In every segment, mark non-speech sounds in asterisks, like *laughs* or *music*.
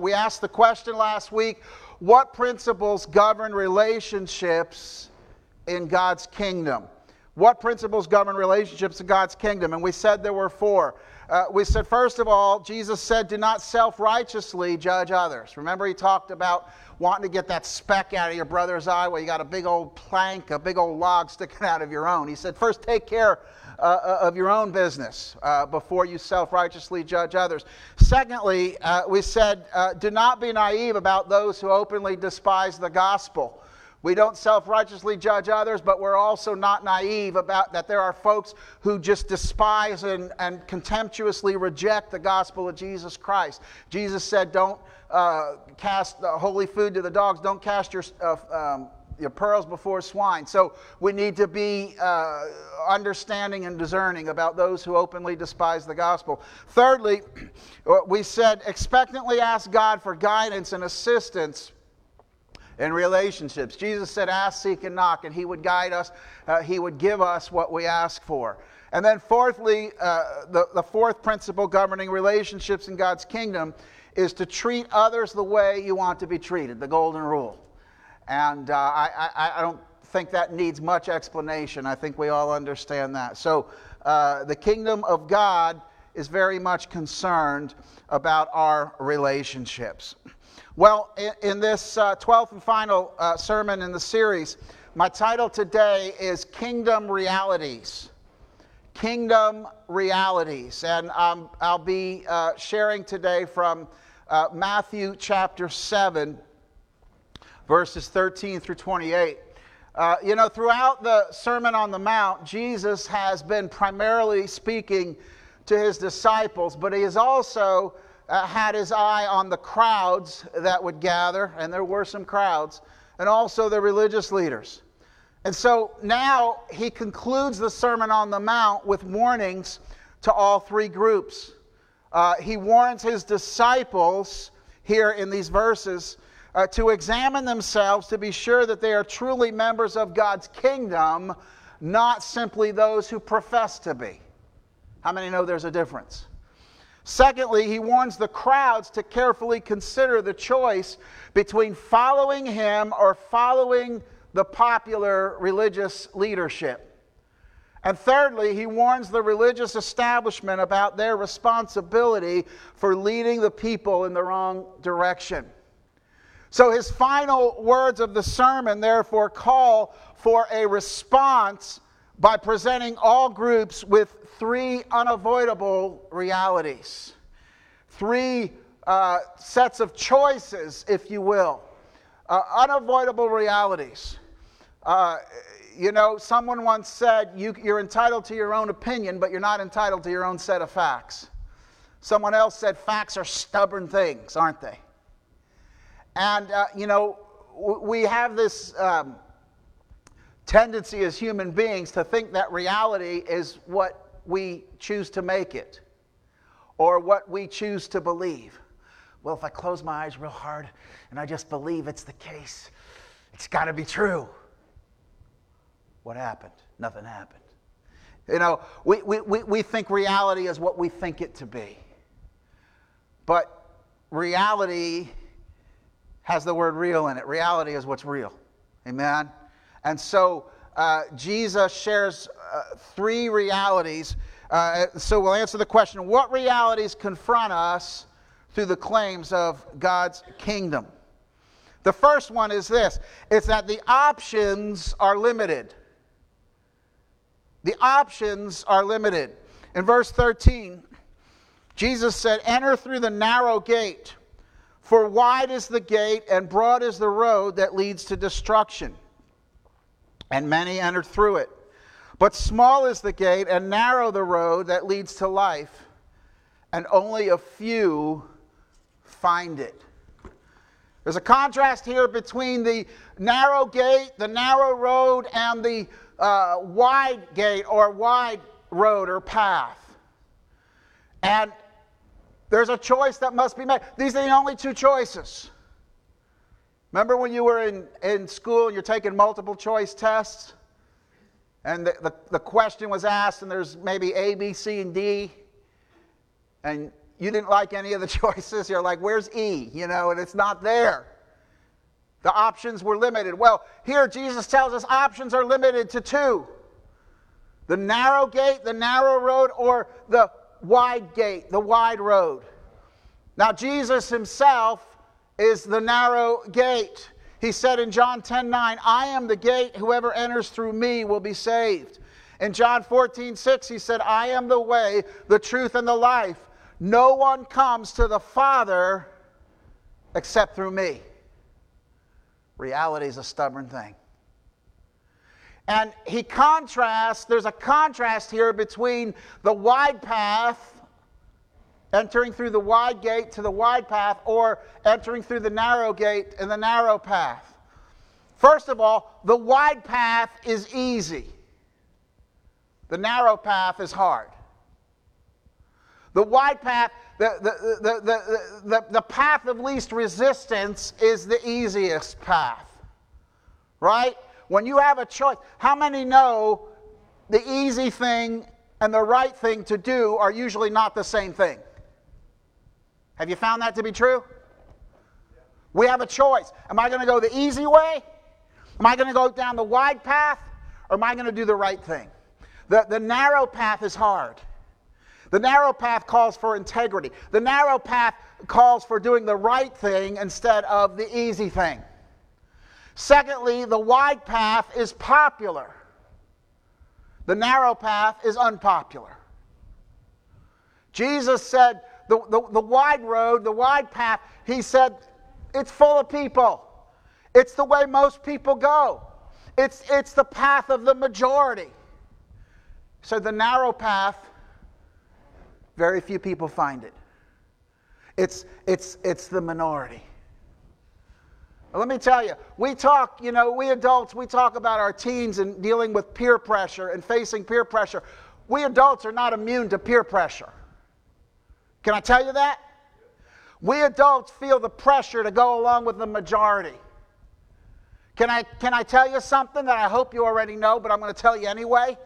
We asked the question last week what principles govern relationships in God's kingdom? What principles govern relationships in God's kingdom? And we said there were four. Uh, we said, first of all, Jesus said, do not self righteously judge others. Remember, he talked about wanting to get that speck out of your brother's eye where you got a big old plank, a big old log sticking out of your own. He said, first take care uh, uh, of your own business uh, before you self righteously judge others. Secondly, uh, we said, uh, do not be naive about those who openly despise the gospel. We don't self righteously judge others, but we're also not naive about that there are folks who just despise and, and contemptuously reject the gospel of Jesus Christ. Jesus said, Don't uh, cast holy food to the dogs, don't cast your. Um, your pearls before swine. So we need to be uh, understanding and discerning about those who openly despise the gospel. Thirdly, *clears throat* we said expectantly ask God for guidance and assistance in relationships. Jesus said, Ask, seek, and knock, and He would guide us, uh, He would give us what we ask for. And then, fourthly, uh, the, the fourth principle governing relationships in God's kingdom is to treat others the way you want to be treated, the golden rule. And uh, I, I, I, don't think that needs much explanation. I think we all understand that. So, uh, the kingdom of God is very much concerned about our relationships. Well, in, in this uh, 12th and final uh, sermon in the series, my title today is Kingdom Realities. Kingdom Realities. And um, I'll be uh, sharing today from uh, Matthew chapter 7 verses 13 through 28. Uh, you know, throughout the Sermon on the Mount, Jesus has been primarily speaking to his disciples, but he has also uh, had his eye on the crowds that would gather, and there were some crowds, and also the religious leaders. And so now he concludes the Sermon on the Mount with warnings to all three groups. Uh, he warns his disciples here in these verses uh, to examine themselves to be sure that they are truly members of God's kingdom, not simply those who profess to be. How many know there's a difference? Secondly, he warns the crowds to carefully consider the choice between following him or following the popular religious leadership. And thirdly, he warns the religious establishment about their responsibility for leading the people in the wrong direction. So his final words of the sermon, therefore, call for a response by presenting all groups with three unavoidable realities, three uh, sets of choices, if you will. Uh, unavoidable realities. Uh, you know, someone once said, you, You're entitled to your own opinion, but you're not entitled to your own set of facts. Someone else said, Facts are stubborn things, aren't they? And, uh, you know, we have this um, tendency as human beings to think that reality is what we choose to make it or what we choose to believe. Well, if I close my eyes real hard and I just believe it's the case, it's got to be true. What happened? Nothing happened. You know, we, we, we think reality is what we think it to be. But reality has the word real in it. Reality is what's real. Amen? And so uh, Jesus shares uh, three realities. Uh, so we'll answer the question what realities confront us through the claims of God's kingdom? The first one is this it's that the options are limited. The options are limited. In verse 13, Jesus said, Enter through the narrow gate. For wide is the gate and broad is the road that leads to destruction, and many enter through it. But small is the gate and narrow the road that leads to life, and only a few find it. There's a contrast here between the narrow gate, the narrow road, and the uh, wide gate or wide road or path. And there's a choice that must be made. These are the only two choices. Remember when you were in, in school and you're taking multiple choice tests? And the, the, the question was asked, and there's maybe A, B, C, and D. And you didn't like any of the *laughs* choices. You're like, where's E? You know, and it's not there. The options were limited. Well, here Jesus tells us options are limited to two the narrow gate, the narrow road, or the wide gate, the wide road. Now, Jesus himself is the narrow gate. He said in John 10 9, I am the gate. Whoever enters through me will be saved. In John 14 6, he said, I am the way, the truth, and the life. No one comes to the Father except through me. Reality is a stubborn thing. And he contrasts, there's a contrast here between the wide path, entering through the wide gate to the wide path, or entering through the narrow gate and the narrow path. First of all, the wide path is easy, the narrow path is hard. The wide path, the, the, the, the, the, path of least resistance is the easiest path. Right? When you have a choice, how many know the easy thing and the right thing to do are usually not the same thing? Have you found that to be true? We have a choice. Am I going to go the easy way? Am I going to go down the wide path? Or am I going to do the right thing? The, the narrow path is hard. The narrow path calls for integrity. The narrow path calls for doing the right thing instead of the easy thing. Secondly, the wide path is popular. The narrow path is unpopular. Jesus said, the, the, the wide road, the wide path, he said, it's full of people. It's the way most people go. It's, it's the path of the majority. So the narrow path very few people find it. It's, it's, it's the minority. Let me tell you, we talk, you know, we adults, we talk about our teens and dealing with peer pressure and facing peer pressure. We adults are not immune to peer pressure. Can I tell you that? We adults feel the pressure to go along with the majority. Can I, can I tell you something that I hope you already know, but I'm going to tell you anyway?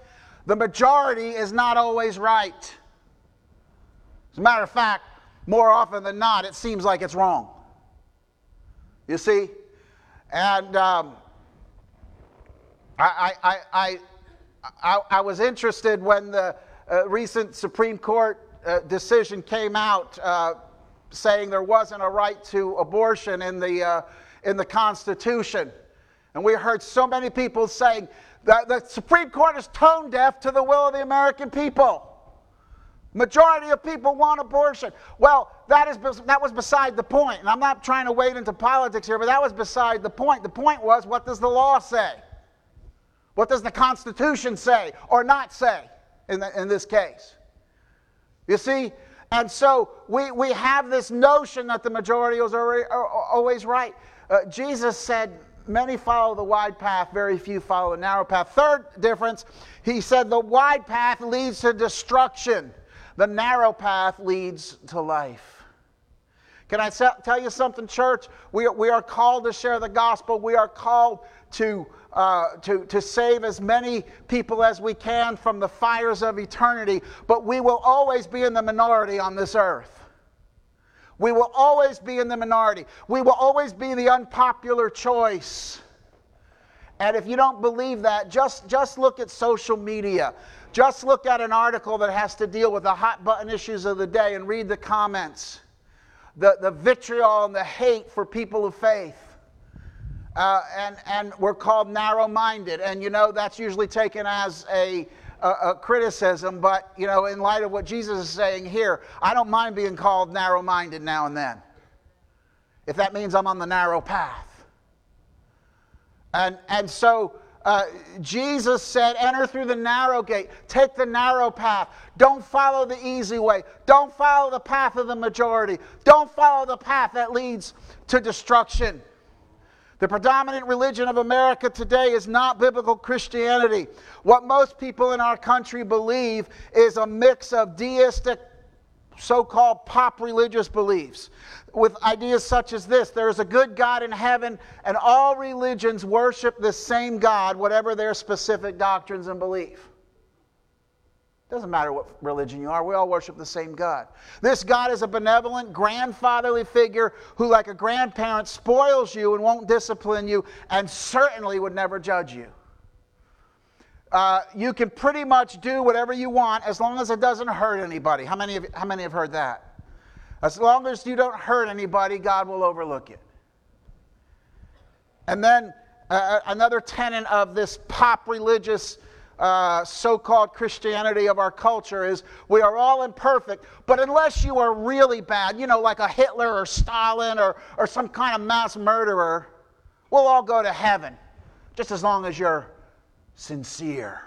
The majority is not always right. As a matter of fact, more often than not, it seems like it's wrong. You see? And um, I, I, I, I, I, was interested when the uh, recent Supreme Court uh, decision came out uh, saying there wasn't a right to abortion in the, uh, in the Constitution. And we heard so many people saying that the Supreme Court is tone deaf to the will of the American people. Majority of people want abortion. Well, that, is, that was beside the point. And I'm not trying to wade into politics here, but that was beside the point. The point was what does the law say? What does the Constitution say or not say in, the, in this case? You see? And so we, we have this notion that the majority is always right. Uh, Jesus said, Many follow the wide path, very few follow the narrow path. Third difference, he said, the wide path leads to destruction. The narrow path leads to life. Can I tell you something, church? We are, we are called to share the gospel. We are called to, uh, to, to save as many people as we can from the fires of eternity, but we will always be in the minority on this earth. We will always be in the minority. We will always be the unpopular choice. And if you don't believe that, just, just look at social media. Just look at an article that has to deal with the hot button issues of the day and read the comments. The, the vitriol and the hate for people of faith. Uh, and, and we're called narrow minded. And you know, that's usually taken as a, a, a, criticism, but you know, in light of what Jesus is saying here, I don't mind being called narrow minded now and then. If that means I'm on the narrow path. And, and so Uh, Jesus said, enter through the narrow gate. Take the narrow path. Don't follow the easy way. Don't follow the path of the majority. Don't follow the path that leads to destruction. The predominant religion of America today is not biblical Christianity. What most people in our country believe is a mix of deistic, so called pop religious beliefs with ideas such as this there is a good God in heaven, and all religions worship the same God, whatever their specific doctrines and belief. Doesn't matter what religion you are, we all worship the same God. This God is a benevolent, grandfatherly figure who, like a grandparent, spoils you and won't discipline you and certainly would never judge you. Uh, you can pretty much do whatever you want as long as it doesn't hurt anybody. How many, of, how many have heard that? As long as you don't hurt anybody, God will overlook it. And then uh, uh another tenet of this pop religious uh, so called Christianity of our culture is we are all imperfect, but unless you are really bad, you know, like a Hitler or Stalin or, or some kind of mass murderer, we'll all go to heaven, just as long as you're sincere.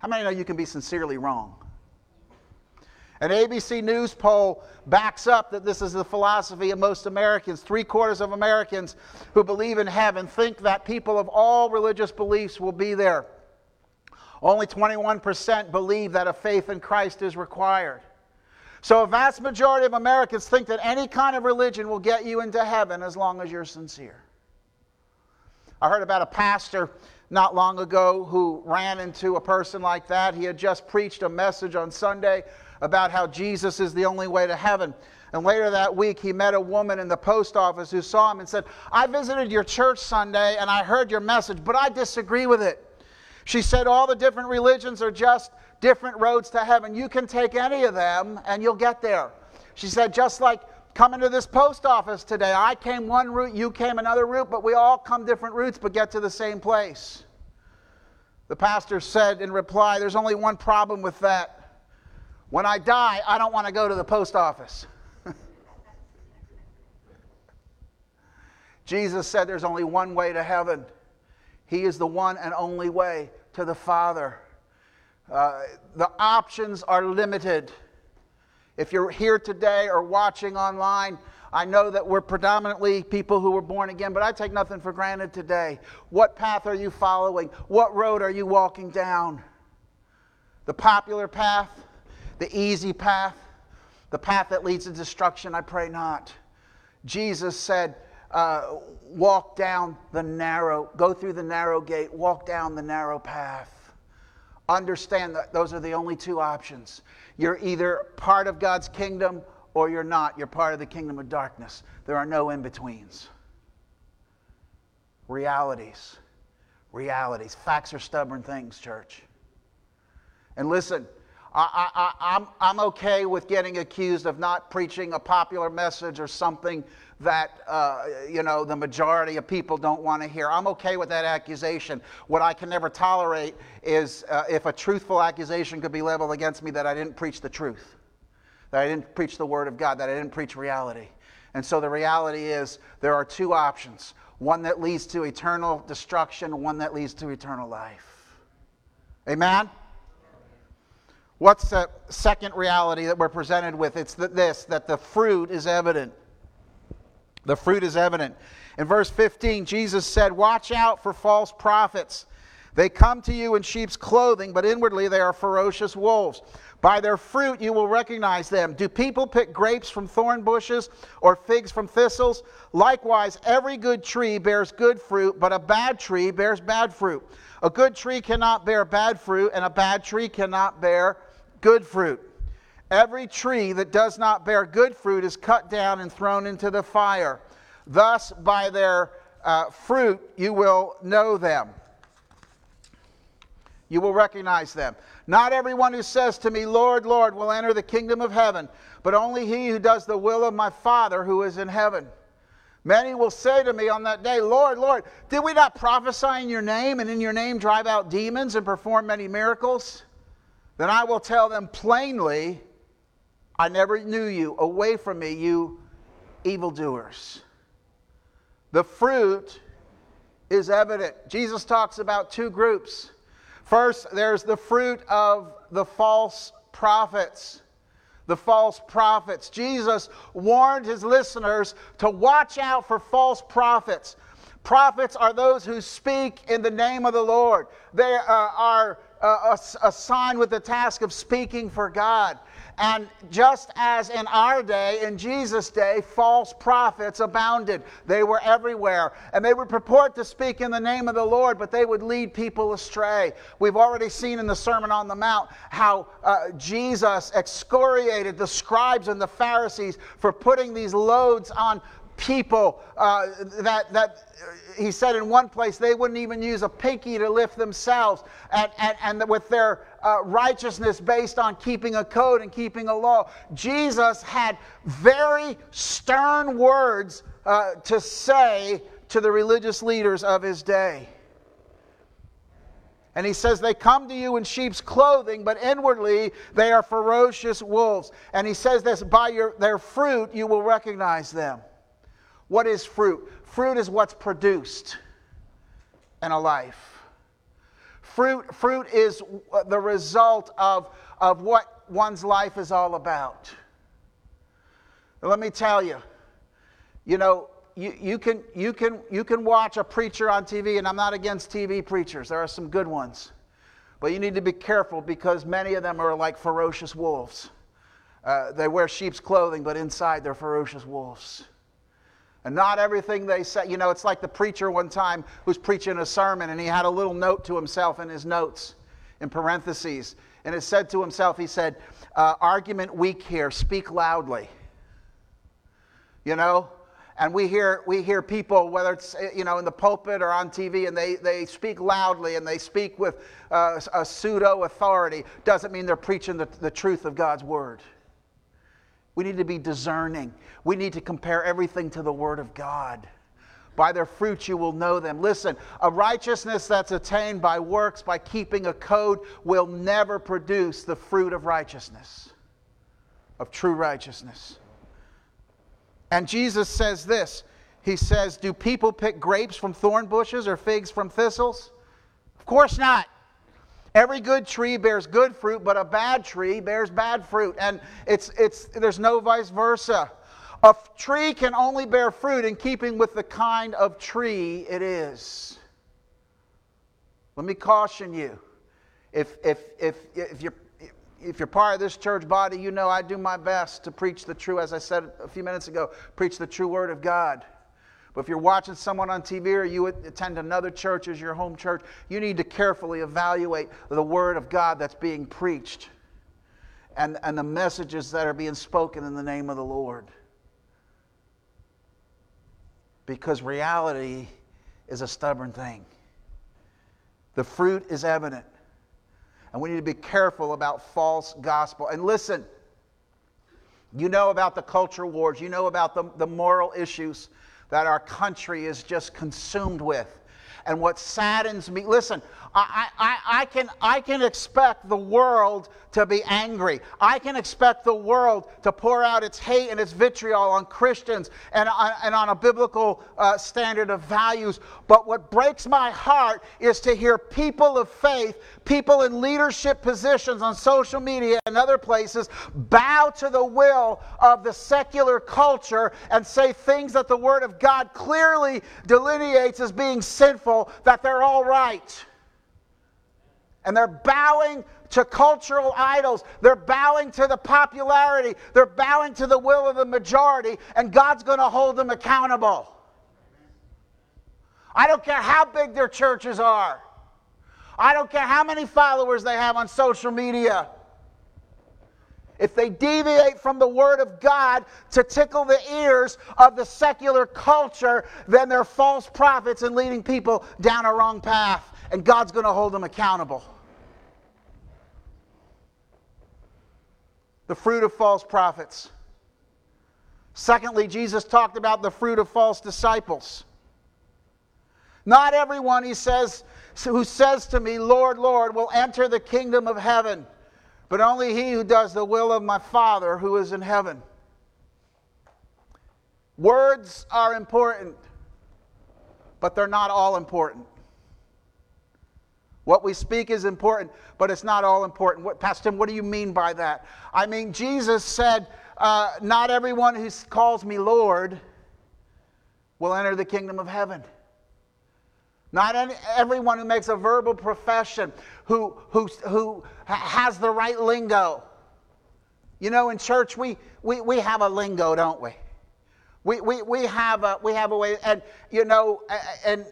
How many know you can be sincerely wrong? An ABC News poll backs up that this is the philosophy of most Americans. Three quarters of Americans who believe in heaven think that people of all religious beliefs will be there. Only 21% believe that a faith in Christ is required. So, a vast majority of Americans think that any kind of religion will get you into heaven as long as you're sincere. I heard about a pastor not long ago who ran into a person like that. He had just preached a message on Sunday about how Jesus is the only way to heaven. And later that week, he met a woman in the post office who saw him and said, I visited your church Sunday and I heard your message, but I disagree with it. She said, All the different religions are just different roads to heaven. You can take any of them and you'll get there. She said, Just like coming to this post office today, I came one route, you came another route, but we all come different routes but get to the same place. The pastor said in reply, There's only one problem with that. When I die, I don't want to go to the post office. *laughs* Jesus said there's only one way to heaven. He is the one and only way to the Father. Uh, the options are limited. If you're here today or watching online, I know that we're predominantly people who were born again, but I take nothing for granted today. What path are you following? What road are you walking down? The popular path? The easy path, the path that leads to destruction, I pray not. Jesus said, uh, walk down the narrow, go through the narrow gate, walk down the narrow path. Understand that those are the only two options. You're either part of God's kingdom or you're not. You're part of the kingdom of darkness. There are no in betweens. Realities. Realities. Facts are stubborn things, church. And listen, I, I, I'm, I'm okay with getting accused of not preaching a popular message or something that, uh, you know, the majority of people don't want to hear. I'm okay with that accusation. What I can never tolerate is uh, if a truthful accusation could be leveled against me that I didn't preach the truth, that I didn't preach the Word of God, that I didn't preach reality. And so the reality is there are two options one that leads to eternal destruction, one that leads to eternal life. Amen? What's the second reality that we're presented with? It's this that the fruit is evident. The fruit is evident. In verse 15, Jesus said, Watch out for false prophets. They come to you in sheep's clothing, but inwardly they are ferocious wolves. By their fruit you will recognize them. Do people pick grapes from thorn bushes or figs from thistles? Likewise, every good tree bears good fruit, but a bad tree bears bad fruit. A good tree cannot bear bad fruit, and a bad tree cannot bear good fruit. Every tree that does not bear good fruit is cut down and thrown into the fire. Thus, by their uh, fruit, you will know them. You will recognize them. Not everyone who says to me, Lord, Lord, will enter the kingdom of heaven, but only he who does the will of my Father who is in heaven. Many will say to me on that day, Lord, Lord, did we not prophesy in your name and in your name drive out demons and perform many miracles? Then I will tell them plainly, I never knew you. Away from me, you evildoers. The fruit is evident. Jesus talks about two groups. First, there's the fruit of the false prophets. The false prophets. Jesus warned his listeners to watch out for false prophets. Prophets are those who speak in the name of the Lord. They uh, are uh, assigned with the task of speaking for God. And just as in our day, in Jesus' day, false prophets abounded. They were everywhere. And they would purport to speak in the name of the Lord, but they would lead people astray. We've already seen in the Sermon on the Mount how uh, Jesus excoriated the scribes and the Pharisees for putting these loads on people uh, that, that he said in one place they wouldn't even use a pinky to lift themselves and, and, and with their uh, righteousness based on keeping a code and keeping a law jesus had very stern words uh, to say to the religious leaders of his day and he says, They come to you in sheep's clothing, but inwardly they are ferocious wolves. And he says this by your, their fruit you will recognize them. What is fruit? Fruit is what's produced in a life. Fruit, fruit is the result of, of what one's life is all about. Let me tell you, you know, you, you, can, you, can, you can watch a preacher on TV, and I'm not against TV preachers, there are some good ones. But you need to be careful because many of them are like ferocious wolves. Uh, they wear sheep's clothing, but inside they're ferocious wolves. And not everything they say, you know, it's like the preacher one time who's preaching a sermon and he had a little note to himself in his notes, in parentheses. And it said to himself, he said, uh, argument weak here, speak loudly. You know? And we hear, we hear people, whether it's you know, in the pulpit or on TV, and they, they speak loudly and they speak with uh, a pseudo authority. Doesn't mean they're preaching the, the truth of God's word. We need to be discerning. We need to compare everything to the Word of God. By their fruits you will know them. Listen, a righteousness that's attained by works, by keeping a code, will never produce the fruit of righteousness, of true righteousness. And Jesus says this He says, Do people pick grapes from thorn bushes or figs from thistles? Of course not. Every good tree bears good fruit, but a bad tree bears bad fruit. And it's, it's, there's no vice versa. A tree can only bear fruit in keeping with the kind of tree it is. Let me caution you. If, if, if, if, you're, if you're part of this church body, you know I do my best to preach the true, as I said a few minutes ago, preach the true word of God. If you're watching someone on TV or you attend another church as your home church, you need to carefully evaluate the Word of God that's being preached and, and the messages that are being spoken in the name of the Lord. Because reality is a stubborn thing. The fruit is evident. And we need to be careful about false gospel. And listen, you know about the culture wars, you know about the, the moral issues that our country is just consumed with. And what saddens me, listen, I, I, I, can, I can expect the world to be angry. I can expect the world to pour out its hate and its vitriol on Christians and on, and on a biblical uh, standard of values. But what breaks my heart is to hear people of faith, people in leadership positions on social media and other places, bow to the will of the secular culture and say things that the Word of God clearly delineates as being sinful, that they're all right and they're bowing to cultural idols. They're bowing to the popularity. They're bowing to the will of the majority, and God's going to hold them accountable. I don't care how big their churches are. I don't care how many followers they have on social media. If they deviate from the Word of God to tickle the ears of the secular culture, then they're false prophets and leading people down a wrong path and God's going to hold them accountable. The fruit of false prophets. Secondly, Jesus talked about the fruit of false disciples. Not everyone, he says, who says to me, Lord, Lord, will enter the kingdom of heaven, but only he who does the will of my Father who is in heaven. Words are important. but they're not all important. What we speak is important, but it's not all important. What, Pastor Tim, what do you mean by that? I mean, Jesus said, uh, Not everyone who calls me Lord will enter the kingdom of heaven. Not any, everyone who makes a verbal profession, who, who, who has the right lingo. You know, in church, we, we, we have a lingo, don't we? We, we, we, have a, we have a way, and, you know, and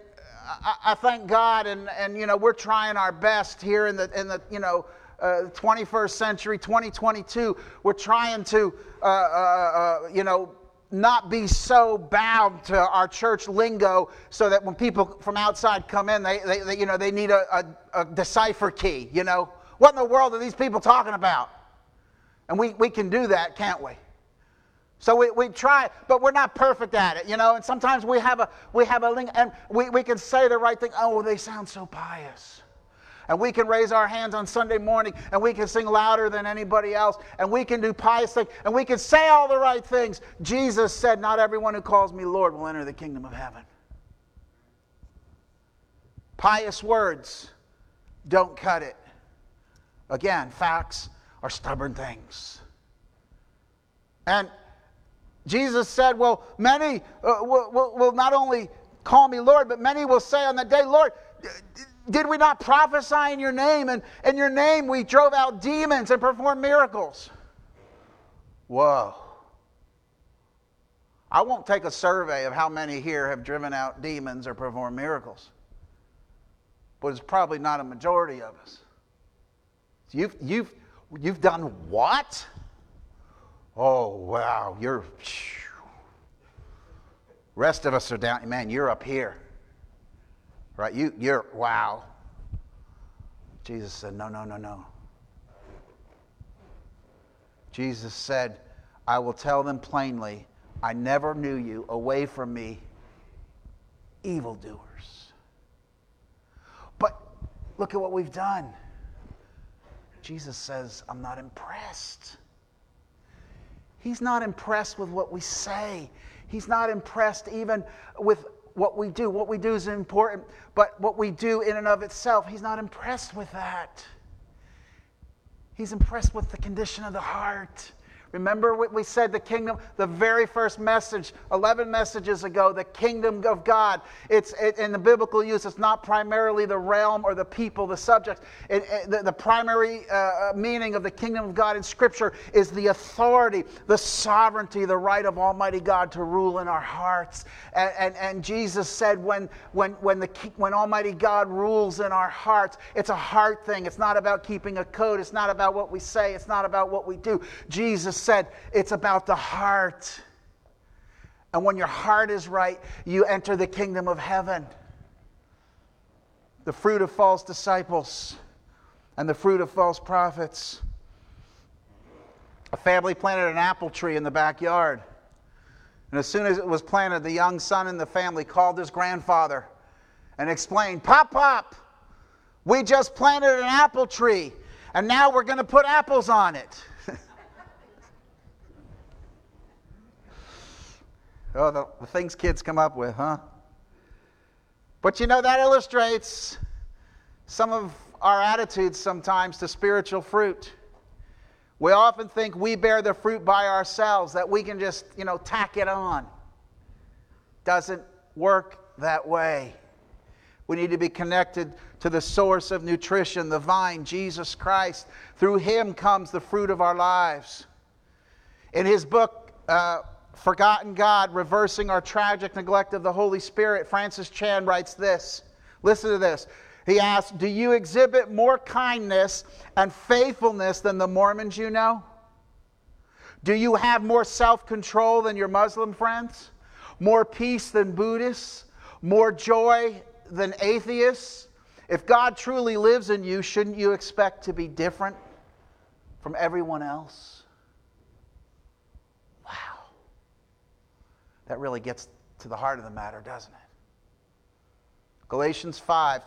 I, I, thank God, and, and you know, we're trying our best here in the in the you know. Uh, 21st century, 2022, we're trying to, uh, uh, uh, you know, not be so bound to our church lingo so that when people from outside come in, they, they, they you know, they need a, a, a, decipher key, you know. What in the world are these people talking about? And we, we can do that, can't we? So we, we try, but we're not perfect at it, you know. And sometimes we have a we have a link, and we, we can say the right thing. Oh, they sound so pious. And we can raise our hands on Sunday morning and we can sing louder than anybody else and we can do pious things and we can say all the right things. Jesus said, Not everyone who calls me Lord will enter the kingdom of heaven. Pious words don't cut it. Again, facts are stubborn things. And Jesus said, Well, many uh, will, will, not only call me Lord, but many will say on that day, Lord, did we not prophesy in your name? And in your name we drove out demons and performed miracles. Whoa. I won't take a survey of how many here have driven out demons or performed miracles, but it's probably not a majority of us. You've, you've, you've done what? Oh, wow, you're. Rest of us are down. Man, you're up here. Right? You, you're, wow. Jesus said, No, no, no, no. Jesus said, I will tell them plainly, I never knew you. Away from me, evildoers. But look at what we've done. Jesus says, I'm not impressed. He's not impressed with what we say. He's not impressed even with what we do. What we do is important, but what we do in and of itself, he's not impressed with that. He's impressed with the condition of the heart. Remember what we said the kingdom, the very first message, 11 messages ago, the kingdom of God. It's it, in the biblical use, it's not primarily the realm or the people, the subject. It, it, the, the, primary uh, uh, meaning of the kingdom of God in Scripture is the authority, the sovereignty, the right of Almighty God to rule in our hearts. And, and, and Jesus said, when, when, when, the, when Almighty God rules in our hearts, it's a heart thing. It's not about keeping a code, it's not about what we say, it's not about what we do. Jesus said it's about the heart. And when your heart is right, you enter the kingdom of heaven. The fruit of false disciples and the fruit of false prophets. A family planted an apple tree in the backyard. And as soon as it was planted, the young son in the family called his grandfather and explained Pop, Pop, we just planted an apple tree, and now we're going to put apples on it. Oh, the, the things kids come up with, huh? But you know, that illustrates some of our attitudes sometimes to spiritual fruit. We often think we bear the fruit by ourselves, that we can just, you know, tack it on. Doesn't work that way. We need to be connected to the source of nutrition, the vine, Jesus Christ. Through Him comes the fruit of our lives. In his book, uh, Forgotten God, reversing our tragic neglect of the Holy Spirit, Francis Chan writes this. Listen to this. He asks, Do you exhibit more kindness and faithfulness than the Mormons you know? Do you have more self control than your Muslim friends? More peace than Buddhists? More joy than atheists? If God truly lives in you, shouldn't you expect to be different from everyone else? That really gets to the heart of the matter, doesn't it? Galatians 5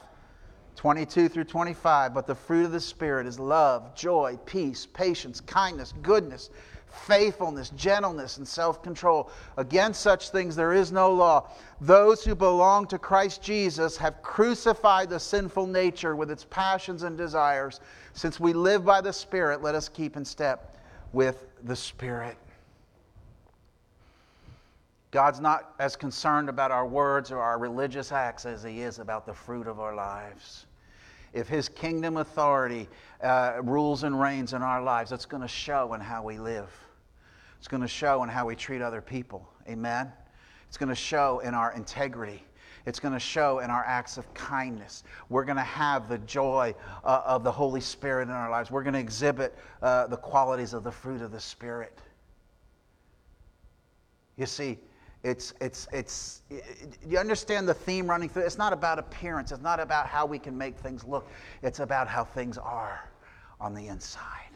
22 through 25. But the fruit of the Spirit is love, joy, peace, patience, kindness, goodness, faithfulness, gentleness, and self control. Against such things there is no law. Those who belong to Christ Jesus have crucified the sinful nature with its passions and desires. Since we live by the Spirit, let us keep in step with the Spirit. God's not as concerned about our words or our religious acts as He is about the fruit of our lives. If His kingdom authority uh, rules and reigns in our lives, it's going to show in how we live. It's going to show in how we treat other people. Amen? It's going to show in our integrity. It's going to show in our acts of kindness. We're going to have the joy uh, of the Holy Spirit in our lives. We're going to exhibit uh, the qualities of the fruit of the Spirit. You see, it's, it's, it's, you understand the theme running through? It's not about appearance. It's not about how we can make things look. It's about how things are on the inside.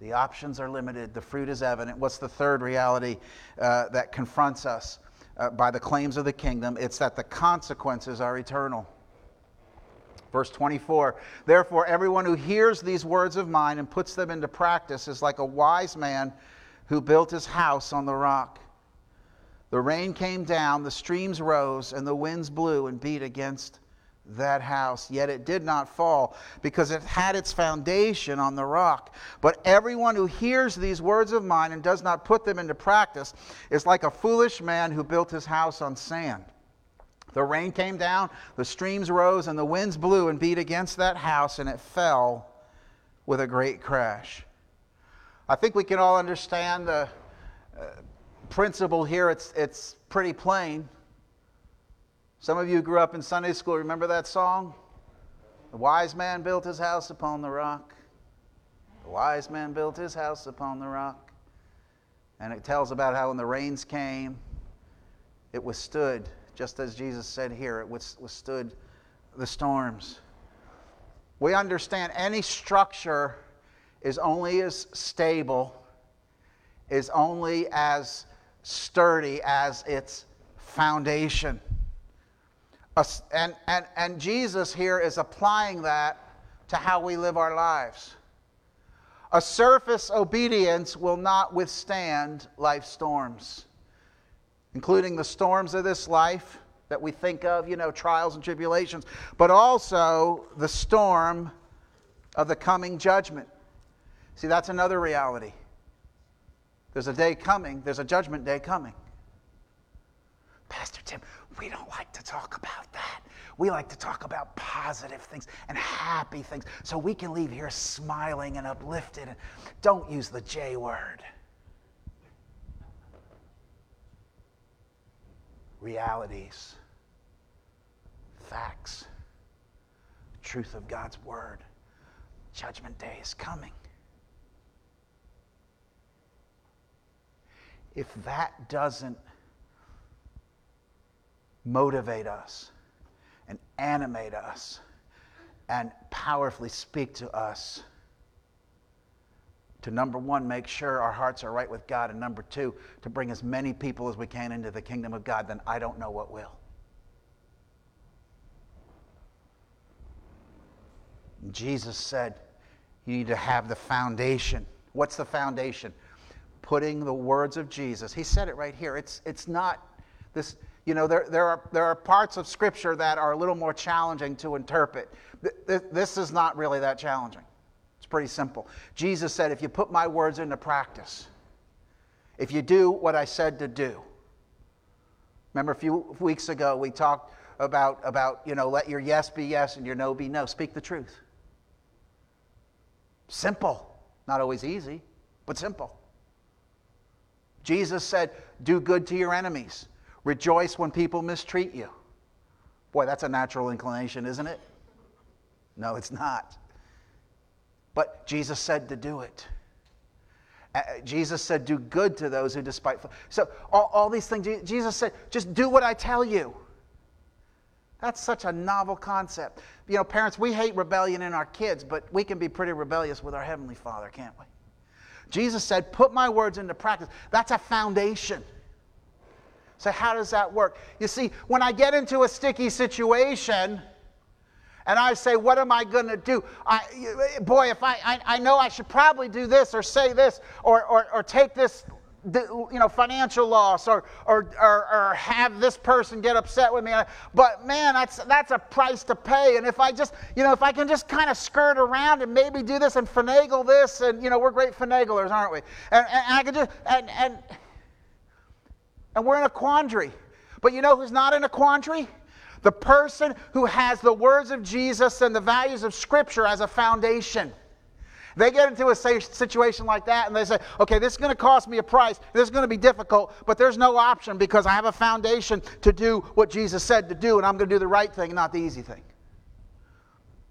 The options are limited. The fruit is evident. What's the third reality uh, that confronts us uh, by the claims of the kingdom? It's that the consequences are eternal. Verse 24 Therefore, everyone who hears these words of mine and puts them into practice is like a wise man who built his house on the rock. The rain came down, the streams rose, and the winds blew and beat against that house. Yet it did not fall because it had its foundation on the rock. But everyone who hears these words of mine and does not put them into practice is like a foolish man who built his house on sand. The rain came down, the streams rose, and the winds blew and beat against that house, and it fell with a great crash. I think we can all understand the. Uh, principle here, it's, it's pretty plain. Some of you grew up in Sunday school. Remember that song? The wise man built his house upon the rock. The wise man built his house upon the rock. And it tells about how when the rains came, it withstood, just as Jesus said here, it withstood the storms. We understand any structure is only as stable, is only as sturdy as its foundation. And, and, and Jesus here is applying that to how we live our lives. A surface obedience will not withstand life storms, including the storms of this life that we think of, you know, trials and tribulations, but also the storm of the coming judgment. See, that's another reality. There's a day coming, there's a judgment day coming. Pastor Tim, we don't like to talk about that. We like to talk about positive things and happy things so we can leave here smiling and uplifted. Don't use the J word. Realities, facts, truth of God's word. Judgment day is coming. If that doesn't motivate us and animate us and powerfully speak to us to number one, make sure our hearts are right with God, and number two, to bring as many people as we can into the kingdom of God, then I don't know what will. Jesus said, You need to have the foundation. What's the foundation? Putting the words of Jesus. He said it right here. It's, it's not this, you know, there, there, are, there are parts of Scripture that are a little more challenging to interpret. This is not really that challenging. It's pretty simple. Jesus said, if you put my words into practice, if you do what I said to do. Remember a few weeks ago we talked about, about you know, let your yes be yes and your no be no. Speak the truth. Simple. Not always easy, but simple. Jesus said, Do good to your enemies, rejoice when people mistreat you. Boy, that's a natural inclination, isn't it? No, it's not. But Jesus said to do it. Uh, Jesus said, Do good to those who despiteful. So, all, all these things, Jesus said, Just do what I tell you. That's such a novel concept. You know, parents, we hate rebellion in our kids, but we can be pretty rebellious with our Heavenly Father, can't we? Jesus said, Put my words into practice. That's a foundation. So, how does that work? You see, when I get into a sticky situation and I say, What am I going to do? I, boy, if I, I, I know I should probably do this or say this or, or, or take this you know, financial loss or, or, or, or, have this person get upset with me. But man, that's, that's a price to pay. And if I just, you know, if I can just kind of skirt around and maybe do this and finagle this, and, you know, we're great finaglers, aren't we? And, and, I can just, and, and, and we're in a quandary. But you know who's not in a quandary? The person who has the words of Jesus and the values of Scripture as a foundation. They get into a situation like that and they say, okay, this is going to cost me a price. This is going to be difficult, but there's no option because I have a foundation to do what Jesus said to do, and I'm going to do the right thing, not the easy thing.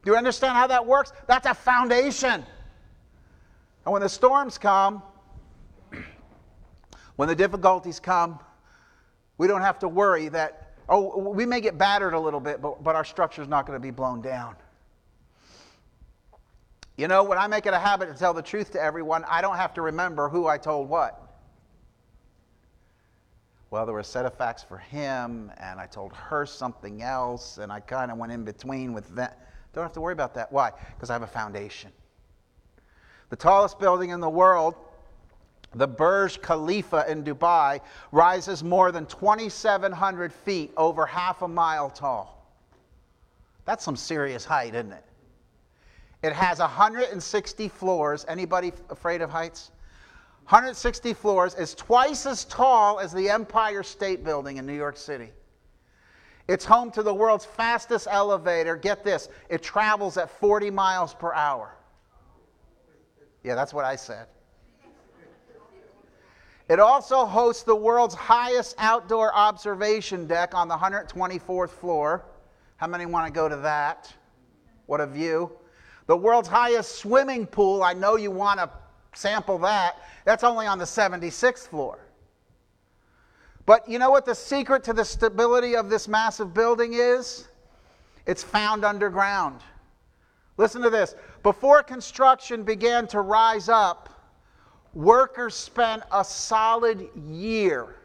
Do you understand how that works? That's a foundation. And when the storms come, *clears throat* when the difficulties come, we don't have to worry that, oh, we may get battered a little bit, but, but our structure is not going to be blown down. You know, when I make it a habit to tell the truth to everyone, I don't have to remember who I told what. Well, there were a set of facts for him, and I told her something else, and I kind of went in between with that. Don't have to worry about that. Why? Because I have a foundation. The tallest building in the world, the Burj Khalifa in Dubai, rises more than 2,700 feet, over half a mile tall. That's some serious height, isn't it? It has 160 floors. Anybody afraid of heights? 160 floors is twice as tall as the Empire State Building in New York City. It's home to the world's fastest elevator. Get this, it travels at 40 miles per hour. Yeah, that's what I said. It also hosts the world's highest outdoor observation deck on the 124th floor. How many want to go to that? What a view. The world's highest swimming pool, I know you want to sample that. That's only on the 76th floor. But you know what the secret to the stability of this massive building is? It's found underground. Listen to this. Before construction began to rise up, workers spent a solid year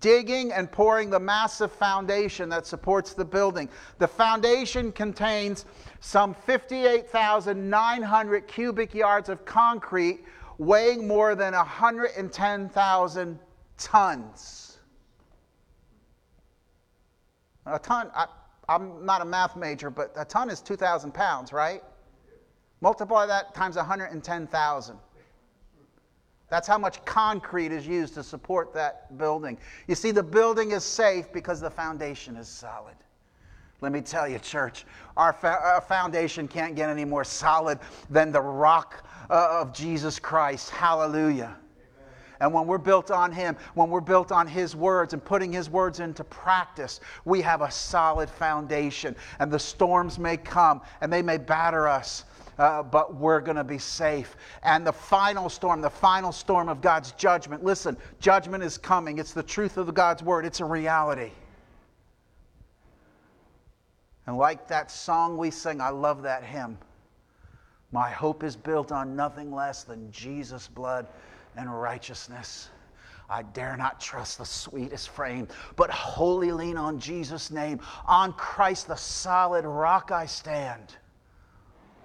digging and pouring the massive foundation that supports the building. The foundation contains some 58,900 cubic yards of concrete weighing more than 110,000 tons. A ton, I, am not a math major, but a ton is 2,000 pounds, right? Multiply that times 110,000. That's how much concrete is used to support that building. You see, the building is safe because the foundation is solid. Let me tell you, church, our, fa- our foundation can't get any more solid than the rock uh, of Jesus Christ. Hallelujah. And when we're built on Him, when we're built on His words and putting His words into practice, we have a solid foundation. And the storms may come and they may batter us, uh, but we're going to be safe. And the final storm, the final storm of God's judgment, listen, judgment is coming. It's the truth of God's word, it's a reality. And like that song we sing, I love that hymn. My hope is built on nothing less than Jesus' blood and righteousness. I dare not trust the sweetest frame, but wholly lean on Jesus' name. On Christ, the solid rock, I stand.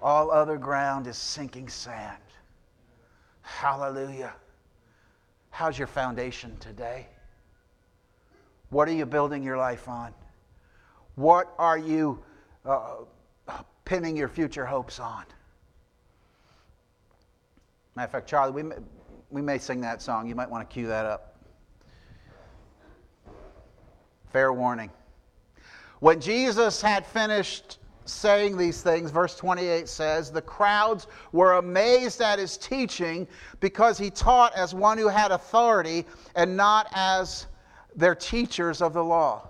All other ground is sinking sand. Hallelujah. How's your foundation today? What are you building your life on? What are you uh, pinning your future hopes on? Matter of fact, Charlie, we may, we may sing that song. You might want to cue that up. Fair warning. When Jesus had finished saying these things, verse 28 says, the crowds were amazed at his teaching because he taught as one who had authority and not as their teachers of the law.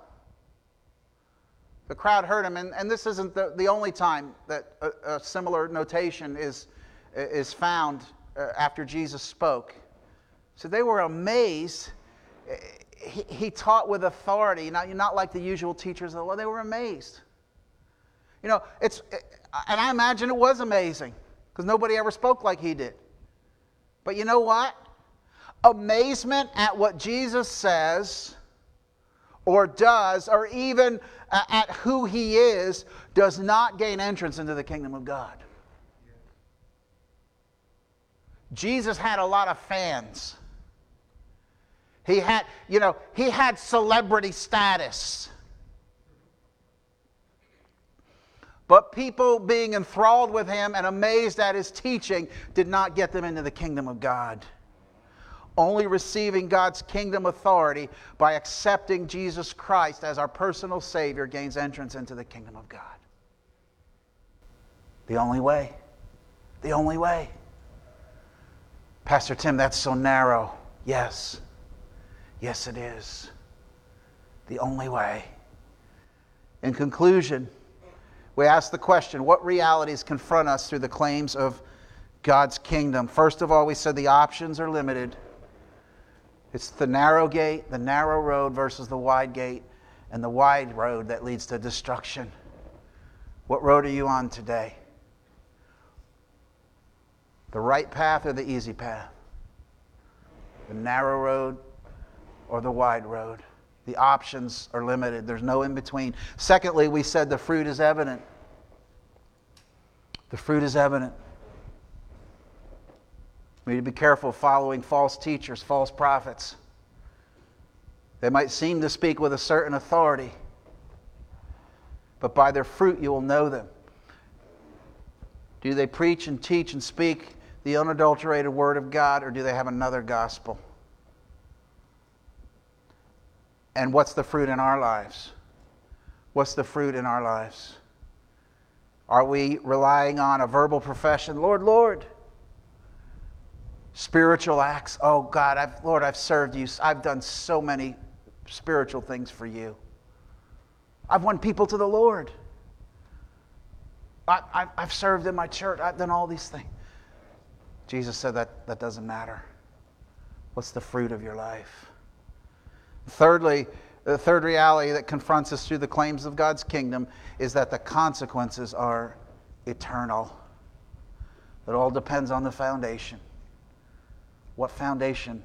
The crowd heard him, and, and this isn't the, the only time that a, a similar notation is, is found uh, after Jesus spoke. So they were amazed. He, he taught with authority, not, not like the usual teachers of the law. They were amazed. You know, it's, and I imagine it was amazing because nobody ever spoke like he did. But you know what? Amazement at what Jesus says or does, or even uh, at who he is, does not gain entrance into the kingdom of God. Jesus had a lot of fans. He had, you know, he had celebrity status. But people being enthralled with him and amazed at his teaching did not get them into the kingdom of God. Only receiving God's kingdom authority by accepting Jesus Christ as our personal Savior gains entrance into the kingdom of God. The only way. The only way. Pastor Tim, that's so narrow. Yes. Yes, it is. The only way. In conclusion, we ask the question what realities confront us through the claims of God's kingdom? First of all, we said the options are limited. It's the narrow gate, the narrow road versus the wide gate, and the wide road that leads to destruction. What road are you on today? The right path or the easy path? The narrow road or the wide road? The options are limited. There's no in between. Secondly, we said the fruit is evident. The fruit is evident. We need to be careful following false teachers, false prophets. They might seem to speak with a certain authority, but by their fruit you will know them. Do they preach and teach and speak the unadulterated Word of God, or do they have another gospel? And what's the fruit in our lives? What's the fruit in our lives? Are we relying on a verbal profession? Lord, Lord. Spiritual acts. Oh God, I've, Lord, I've served you. I've done so many spiritual things for you. I've won people to the Lord. I, have served in my church. I've done all these things. Jesus said that that doesn't matter. What's the fruit of your life? Thirdly, the third reality that confronts us through the claims of God's kingdom is that the consequences are eternal. It all depends on the foundation. What foundation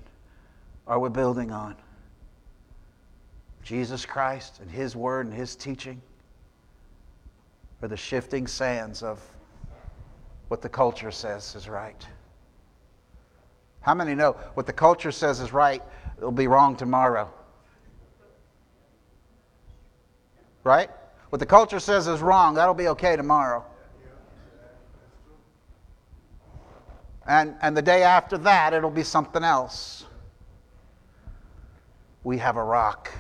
are we building on? Jesus Christ and His Word and His teaching? Or the shifting sands of what the culture says is right? How many know what the culture says is right, it'll be wrong tomorrow? Right? What the culture says is wrong, that'll be okay tomorrow. And, and the day after that, it'll be something else. We have a rock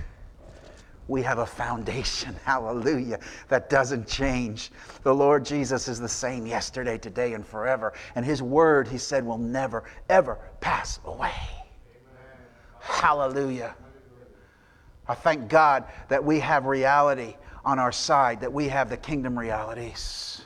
we have a foundation, *laughs* hallelujah, that doesn't change. The Lord Jesus is the same yesterday, today, and forever. And His word, He said, will never, ever pass away. Amen. Hallelujah. I thank God that we have reality on our side, that we have the kingdom realities.